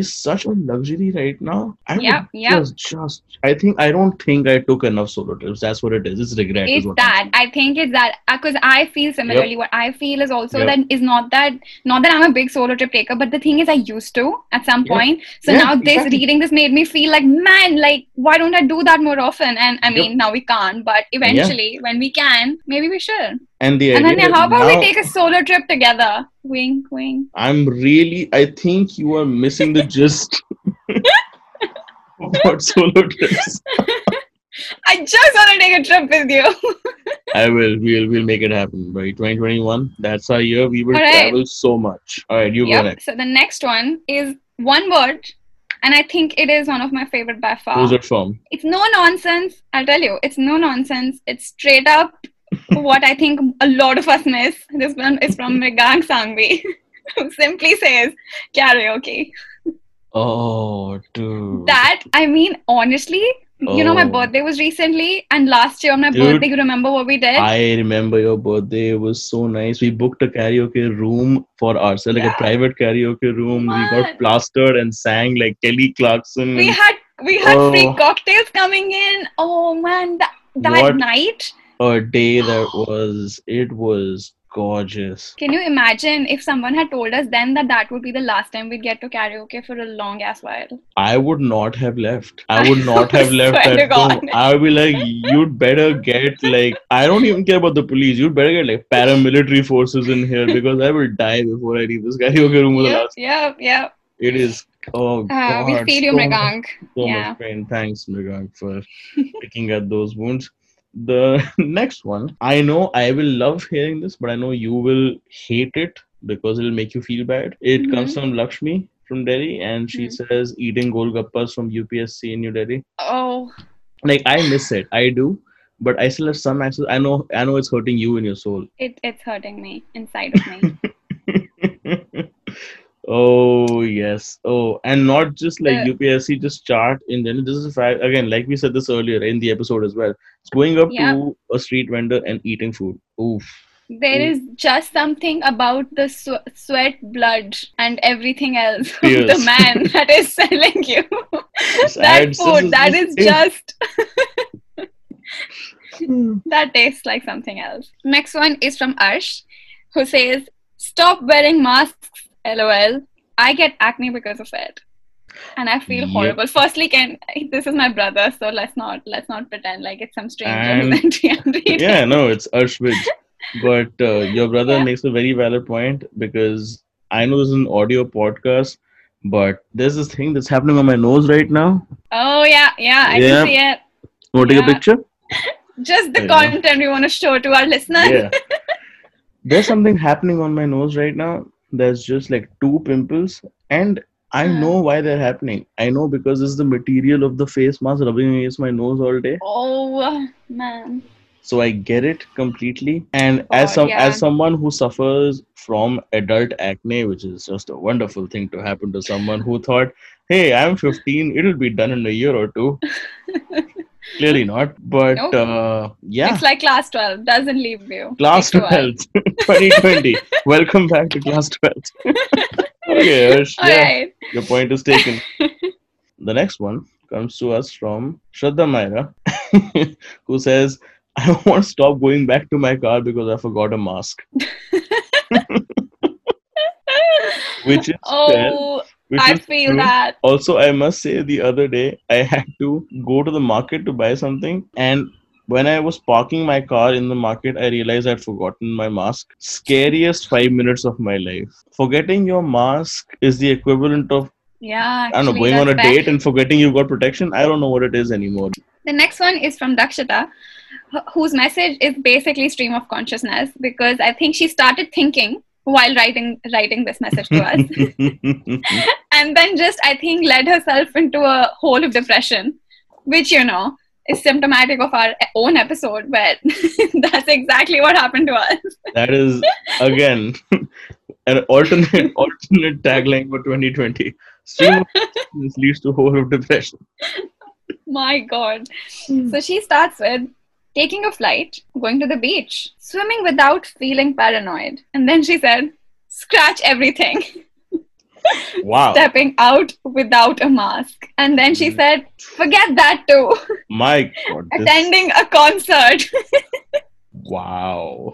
is such a luxury right now. I Yep, yep. just, just, I think, I don't think I took enough solo trips. That's what it is. It's regret. is It's that I think it's that uh, because I feel similarly. What I feel is also Yep. that is not that not that I'm a big solo trip taker, but the thing is I used to at some Yeah. point. So Yeah, now this exactly. reading this made me feel like man, like why don't I do that more often? And I Yep. mean now we can't, but eventually when we can, maybe we should. And the And idea then how about now- we take a solo trip together? Wink, wink. I'm really, I think you are missing the gist about solo trips. I just want to take a trip with you. I will, we'll, we'll make it happen. By 2021, that's our year. We will right. travel so much. All right, you go yep. next. So the next one is one word, and I think it is one of my favorite by far. Who's it from? It's no nonsense. I'll tell you, it's no nonsense. It's straight up what I think a lot of us miss. This one is from Mrigang Sangvi, who simply says karaoke. Oh, dude. That I mean, honestly, you know, my Oh. birthday was recently, and last year on my Dude. birthday, you remember what we did? I remember your birthday. It was so nice. We booked a karaoke room for ourselves, like Yeah. a private karaoke room. We got plastered and sang like Kelly Clarkson. we had we had free Oh. cocktails coming in. Oh man, that that What? night. A day that was it was gorgeous. Can you imagine if someone had told us then that that would be the last time we'd get to karaoke for a long ass while? I would not have left. I would not have left at home. I would be like, you'd better get like I don't even care about the police. You'd better get like paramilitary forces in here because I will die before I leave this karaoke room for the Yep, last. yep, yep. It is oh Uh, god. we feel you, so Mrigang. so Yeah. much pain. Thanks, Mrigang, for picking at those wounds. The next one, I know I will love hearing this, but I know you will hate it because it'll make you feel bad. It comes from Lakshmi from Delhi, and she Mhm. says eating golgappas from UPSC in New Delhi. Oh, Like I miss it, I do, but I still have some access. I know, I know it's hurting you in your soul. it, it's hurting me inside of me. oh yes. Oh and not just like Uh, upsc just chaat in general. This is a fact again like we said this earlier in the episode as well. It's going up Yeah. to a street vendor and eating food. Oof. There is just something about the sw- sweat, blood, and everything else. Of the man that is selling you. That adds- food. is- That is is- just that tastes like something else. Next one is from Arsh, who says, "Stop wearing masks." LOL. I get acne because of it, and I feel Yep. horrible. Firstly, can this is my brother, so let's not let's not pretend like it's some stranger And- who's entering. reading. yeah no it's Arshwij. but uh, your brother Yeah. makes a very valid point because i know this is an audio podcast but there's this thing that's happening on my nose right now Oh yeah, yeah, I Yeah. can see it. want to take a picture Just the Yeah. content we want to show to our listeners. yeah there's something happening on my nose right now there's just like two pimples and i Uh-huh. know why they're happening i know because this is the material of the face mask rubbing against my nose all day Oh man. so i get it completely and God, as some yeah. as someone who suffers from adult acne which is just a wonderful thing to happen to someone who thought hey i'm 15 it'll be done in a year or two Clearly not. But Nope. uh, yeah. It's like class 12, doesn't leave you. Class Take to us. 12, 2020. Welcome back to Class 12. okay, Harsh, yeah, right. your point is taken. the next one comes to us from Shraddha Myra, who says, I want to stop going back to my car because I forgot a mask. Which is oh, I feel true. that. Also, I must say, the other day I had to go to the market to buy something, and when I was parking my car in the market, I realized I'd forgotten my mask. Scariest five minutes of my life. Forgetting your mask is the equivalent of Yeah. I don't know going on a bad. date and forgetting you've got protection. I don't know what it is anymore. The next one is from Dakshita, whose message is basically stream of consciousness because I think she started thinking while writing writing this message to us, and then just I think led herself into a hole of depression, which you know is symptomatic of our own episode. But that's exactly what happened to us. that is again an alternate alternate tagline for 2020. Stream of consciousness leads to hole of depression. My God. Hmm. So she starts with taking a flight, going to the beach, swimming without feeling paranoid. And then she said, scratch everything, Wow. stepping out without a mask. And then she Mm. said, forget that too, My God. this- attending a concert, wow.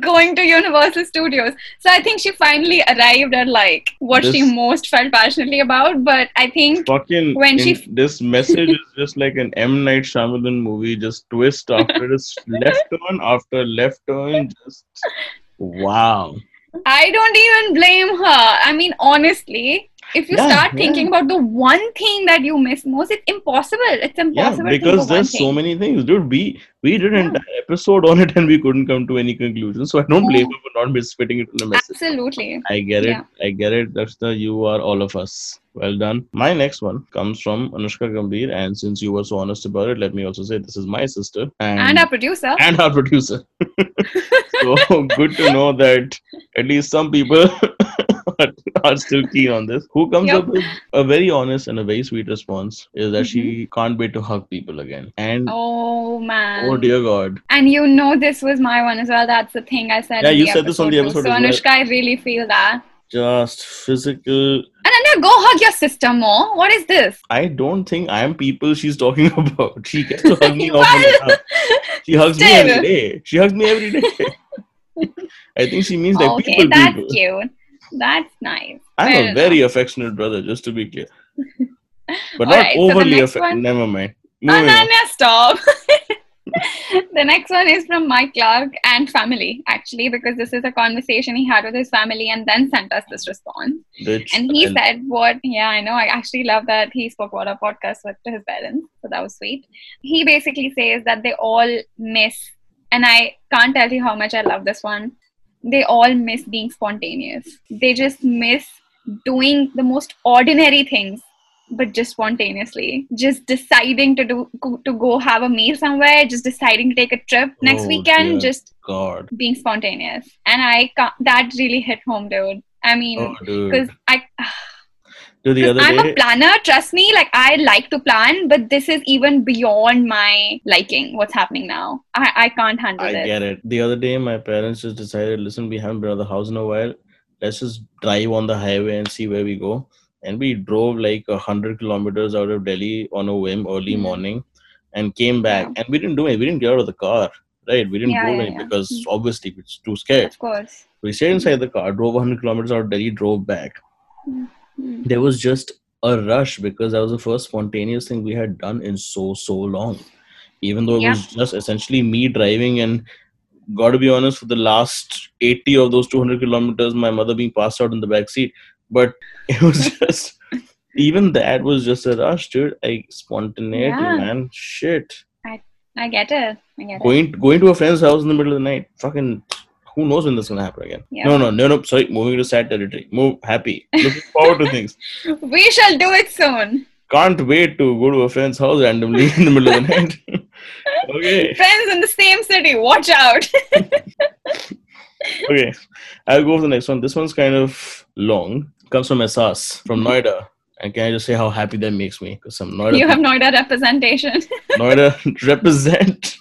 Going to Universal Studios. So I think she finally arrived at like what she most felt passionately about. But I think Fucking When she- this message is just like an M Night Shyamalan movie, just twist after just left turn after left turn, just wow. I don't even blame her. I mean, honestly, if you Yeah, start yeah. thinking about the one thing that you miss most, it's impossible. It's impossible. think because there's so many things, dude. We we did an Yeah. entire episode on it and we couldn't come to any conclusion. So I don't blame you for not misfitting it in the message. Absolutely. I get it. Yeah. I get it. That's the you are all of us. Well done. My next one comes from Anushka Gambhir, and since you were so honest about it, let me also say this is my sister and And our producer. and our producer. so good to know that at least some people are, are still keen on this. Who comes Yep. up with a very honest and a very sweet response is that she mm-hmm. can't wait to hug people again. And Oh man. oh dear God, And you know this was my one as well. That's the thing I said. Yeah, you said this on the episode. So well. Anushka, I really feel that. just physical. Ananya, go hug your sister more. What is this? I don't think I am people she's talking about. She gets to hug me often. She hugs me every day. She hugs me every day. I think she means like okay, people that's people. cute. That's nice. I'm Fair a very affectionate brother, just to be clear. But not so the overly next affectionate. one- Never mind. Oh, Moving on. Ananya, stop. the next one is from Mike Clark and family, actually, because this is a conversation he had with his family and then sent us this response. And he I- said, What? Yeah, I know. I actually love that he spoke about our podcast with his parents. So that was sweet. He basically says that they all miss, and I can't tell you how much I love this one. They all miss being spontaneous. They just miss doing the most ordinary things but just spontaneously just deciding to do to go have a meal somewhere just deciding to take a trip next Oh, weekend just God. being spontaneous and i that really hit home dude i mean Oh, because i To the other i'm day, a planner trust me like i like to plan but this is even beyond my liking what's happening now i, I can't handle I this get it. The other day, my parents just decided, listen, we haven't been out of the house in a while. Let's just drive on the highway and see where we go. And we drove like a hundred kilometers out of Delhi on a whim early Mhm. morning, and came back. Yeah. And we didn't do it. We didn't get out of the car, right? We didn't Yeah, go yeah, yeah. because Mm. obviously we're too scared. of course We stayed inside the car, drove 100 kilometers out of Delhi, drove back. Mm. There was just a rush because that was the first spontaneous thing we had done in so so long. Even though it Yeah. was just essentially me driving, and got to be honest, for the last 80 of those 200 kilometers, my mother being passed out in the back seat. But it was just even that was just a rush, dude. Like spontaneity, Yeah. man. Shit. i get it i get it Going going to a friend's house in the middle of the night. Fucking who knows when this is gonna happen again? Yeah. No, no, no, no. Sorry, moving to sad territory. Move happy. Looking forward to things. we shall do it soon Can't wait to go to a friend's house randomly in the middle of the night. okay, friends in the same city watch out okay. I'll go for the next one. This one's kind of long. Comes from Ehsas from Noida. And can I just say how happy that makes me? Because some Noida, You have Noida representation. Noida represent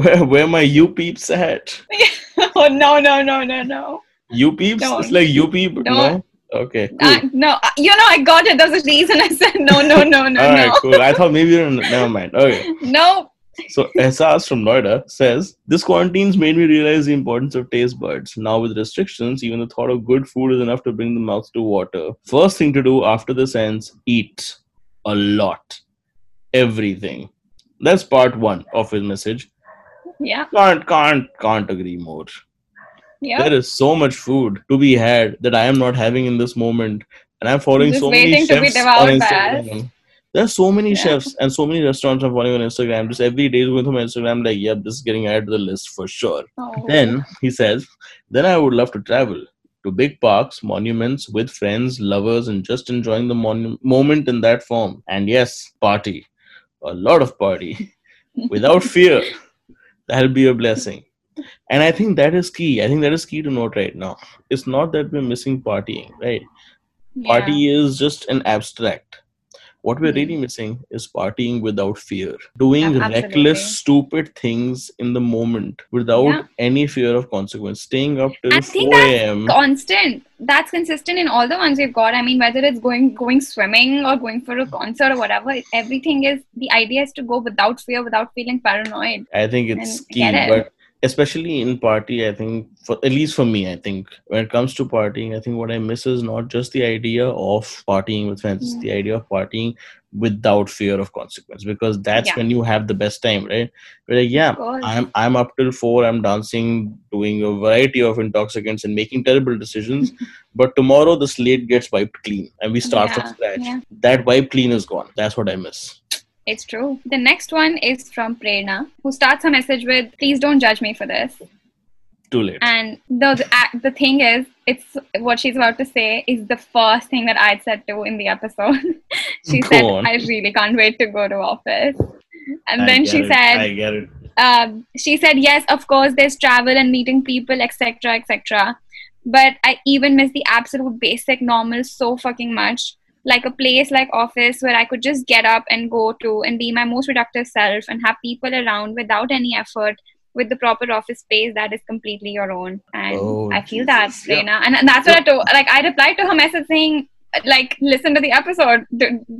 where where my you peeps at. oh no no no no no. You peeps? Don't. It's like you peep. No. Okay. Cool. Uh, no, uh, you know I got it. There's a reason I said no no no no All right. no. Cool. I thought maybe you're never mind. Okay. No. So Ehsas from Noida says this quarantine's made me realize the importance of taste buds. Now with restrictions, even the thought of good food is enough to bring the mouth to water. First thing to do after this ends, eat a lot, everything. That's part one of his message. Yeah. Can't can't can't agree more. Yeah. There is so much food to be had that I am not having in this moment, and I'm following so many waiting to be chefs on Instagram. There's so many Yeah. chefs and so many restaurants I'm following on Instagram. Just every day going through my Instagram, like, yep, this is getting added to the list for sure. Oh. Then he says, then I would love to travel to big parks, monuments with friends, lovers, and just enjoying the mon- moment in that form. And yes, party, a lot of party, without fear. That'll be a blessing. And I think that is key. I think that is key to note right now. It's not that we're missing partying, right? Yeah. Party is just an abstract. What we're really hmm. missing is partying without fear, doing absolutely. reckless, stupid things in the moment without Yeah. any fear of consequence, staying up till I think 4 that's a.m. constant that's consistent in all the ones we've got i mean whether it's going going swimming or going for a concert or whatever everything is the idea is to go without fear without feeling paranoid I think it's key, it. but especially in party, I think for at least for me, I think when it comes to partying, I think what I miss is not just the idea of partying with friends, Mm. the idea of partying without fear of consequence because that's Yeah. when you have the best time, right? We're like, yeah, I'm I'm up till four, I'm dancing, doing a variety of intoxicants and making terrible decisions. but tomorrow the slate gets wiped clean and we start from scratch. yeah. That wipe clean is gone. That's what I miss. It's true the next one is from prerna who starts her message with please don't judge me for this Too late. and the, the the thing is it's what she's about to say is the first thing that i'd said to in the episode she Go said on. i really can't wait to go to office and I then she it. said I get it. um, she said yes of course there's travel and meeting people etc etc but i even miss the absolute basic normal so fucking much like a place like office where i could just get up and go to and be my most productive self and have people around without any effort with the proper office space that is completely your own and Oh, i feel that Jesus. Yeah. Reena. and, and that's what i told like i replied to her message saying like listen to the episode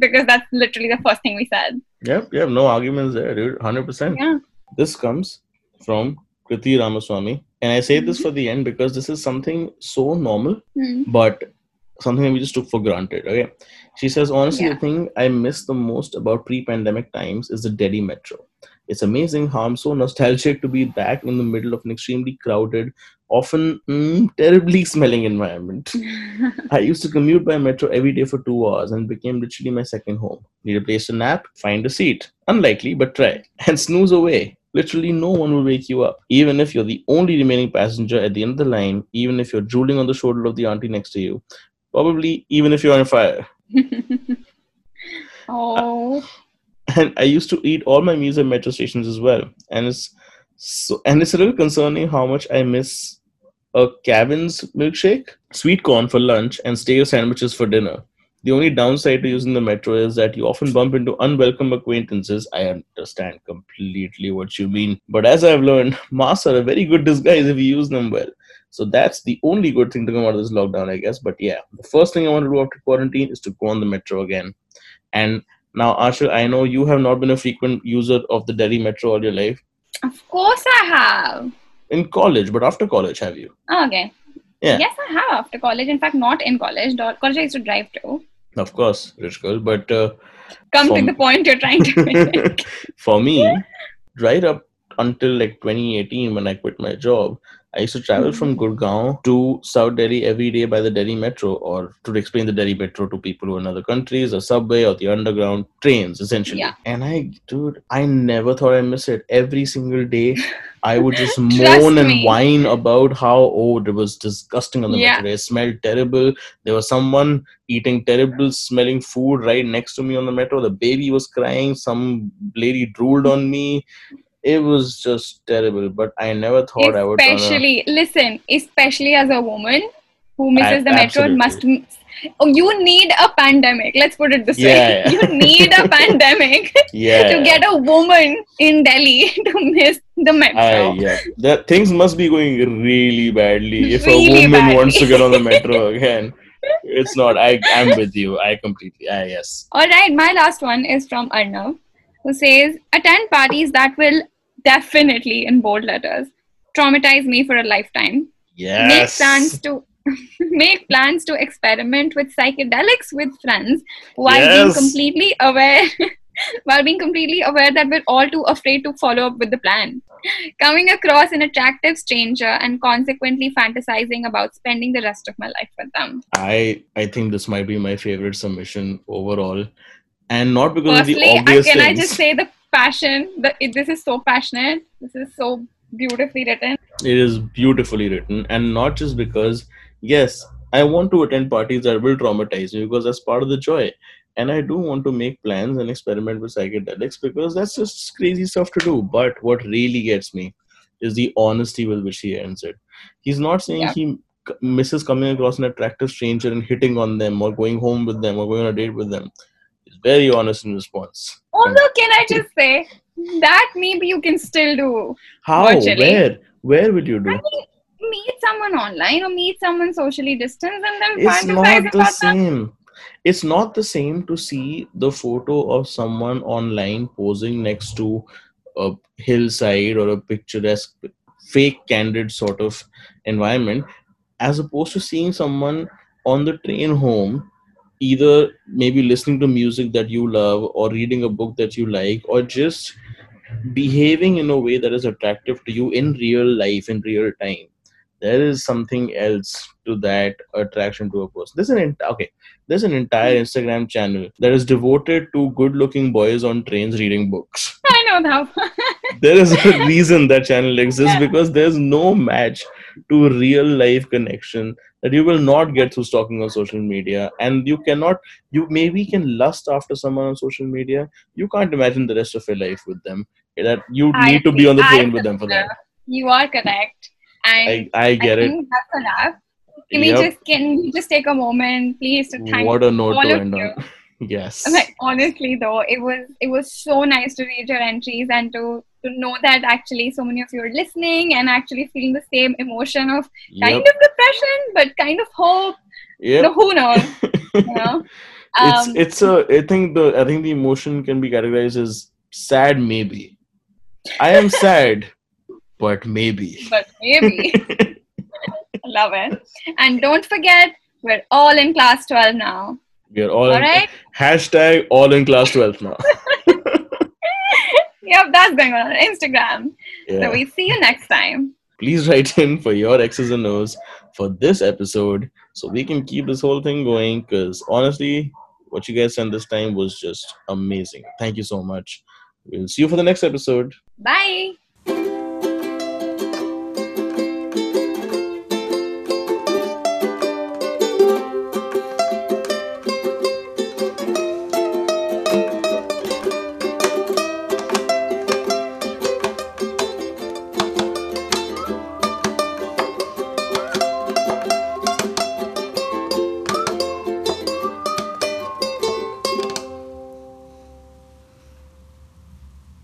because that's literally the first thing we said Yep, yep, no arguments there, dude. 100%. yeah This comes from Kriti Ramaswamy. And I say this Mhm. for the end because this is something so normal, Hmm. but something that we just took for granted. Okay. She says, honestly, Yeah. the thing I miss the most about pre pandemic times is the Delhi metro. It's amazing how I'm so nostalgic to be back in the middle of an extremely crowded, often mm, terribly smelling environment. I used to commute by metro every day for two hours and became literally my second home. Need a place to nap? Find a seat. Unlikely, but try. And snooze away. Literally, no one will wake you up. Even if you're the only remaining passenger at the end of the line, even if you're drooling on the shoulder of the auntie next to you, probably even if you're on fire. oh And I used to eat all my meals at metro stations as well. And it's so, and it's a little concerning how much I miss a cabin's milkshake, sweet corn for lunch, and stale sandwiches for dinner. The only downside to using the metro is that you often bump into unwelcome acquaintances. I understand completely what you mean. But as I've learned, masks are a very good disguise if you use them well. So that's the only good thing to come out of this lockdown, I guess. But yeah, the first thing I want to do after quarantine is to go on the metro again. And now, Anchal, I know you have not been a frequent user of the Delhi metro all your life. Of course I have. In college, but after college, have you? Oh, okay. Yeah. Yes, I have after college. In fact, not in college. College I used to drive to. Of course, rich girl. But uh, Come to the point you're trying to make. for me, right up until like 2018 when I quit my job, I used to travel from mm-hmm. Gurgaon to South Delhi every day by the Delhi metro, or to explain the Delhi metro to people who are in other countries, the subway or the underground trains, essentially. Yeah. And I, dude, I never thought I'd miss it. Every single day, I would just moan and me. whine about how oh it was disgusting on the Yeah. metro. It smelled terrible. There was someone eating terrible smelling food right next to me on the metro. The baby was crying. Some lady drooled on me. It was just terrible. But I never thought I would. especially, listen, especially as a woman, who misses the metro must. Oh, you need a pandemic. Let's put it this Yeah, way. yeah. You need a pandemic Yeah. to get a woman in Delhi to miss the metro. I, yeah. That things must be going really badly if Really a woman badly. wants to get on the metro again. It's not. I I'm with you. I completely. I yes. All right, my last one is from Arnav, who says, attend parties that will definitely, in bold letters, traumatize me for a lifetime. Yes. Make plans to make plans to experiment with psychedelics with friends while being completely aware while being completely aware that we're all too afraid to follow up with the plan. Coming across an attractive stranger and consequently fantasizing about spending the rest of my life with them. I I think this might be my favorite submission overall, and not because of the Firstly, I, obvious can I just say the passion? The, it, this is so passionate. This is so beautifully written. it is beautifully written, and not just because. Yes, I want to attend parties that will traumatize me because that's part of the joy, and I do want to make plans and experiment with psychedelics because that's just crazy stuff to do. But what really gets me is the honesty with which he ends it. He's not saying Yeah. he misses coming across an attractive stranger and hitting on them or going home with them or going on a date with them. Very honest in response. Although, can I just say that maybe you can still do. How? Virtually. Where? Where would you do? I mean, meet someone online or meet someone socially distanced and then It's not the about them. same. It's not the same to see the photo of someone online posing next to a hillside or a picturesque, fake, candid sort of environment, as opposed to seeing someone on the train home, either maybe listening to music that you love or reading a book that you like, or just behaving in a way that is attractive to you in real life, in real time there is something else to that attraction to a person. There's an ent- okay. There's an entire hmm. Instagram channel that is devoted to good-looking boys on trains reading books. I know that. There is a reason that channel exists Yeah. because there's no match to real life connection that you will not get through stalking on social media, and you cannot. You maybe can lust after someone on social media. You can't imagine the rest of your life with them. That you I need to be on the train with them for that. you are correct. And I I get I it. that's enough. Can we just can we just take a moment, please, to thank what a note all to end on. Yes. honestly though it was it was so nice to read your entries and to to know that actually so many of you are listening and actually feeling the same emotion of kind Yep. of depression but kind of hope yeah no, who knows you know it's um, it's a I think the I think the emotion can be categorized as sad maybe. I am sad, but maybe. but maybe love it and don't forget we're all in class 12 now We are all all in, right hashtag all in class 12 now. yep that's going on on instagram so we see you next time Please write in for your X's and O's for this episode so we can keep this whole thing going because honestly, what you guys sent this time was just amazing. Thank you so much. We'll see you for the next episode. bye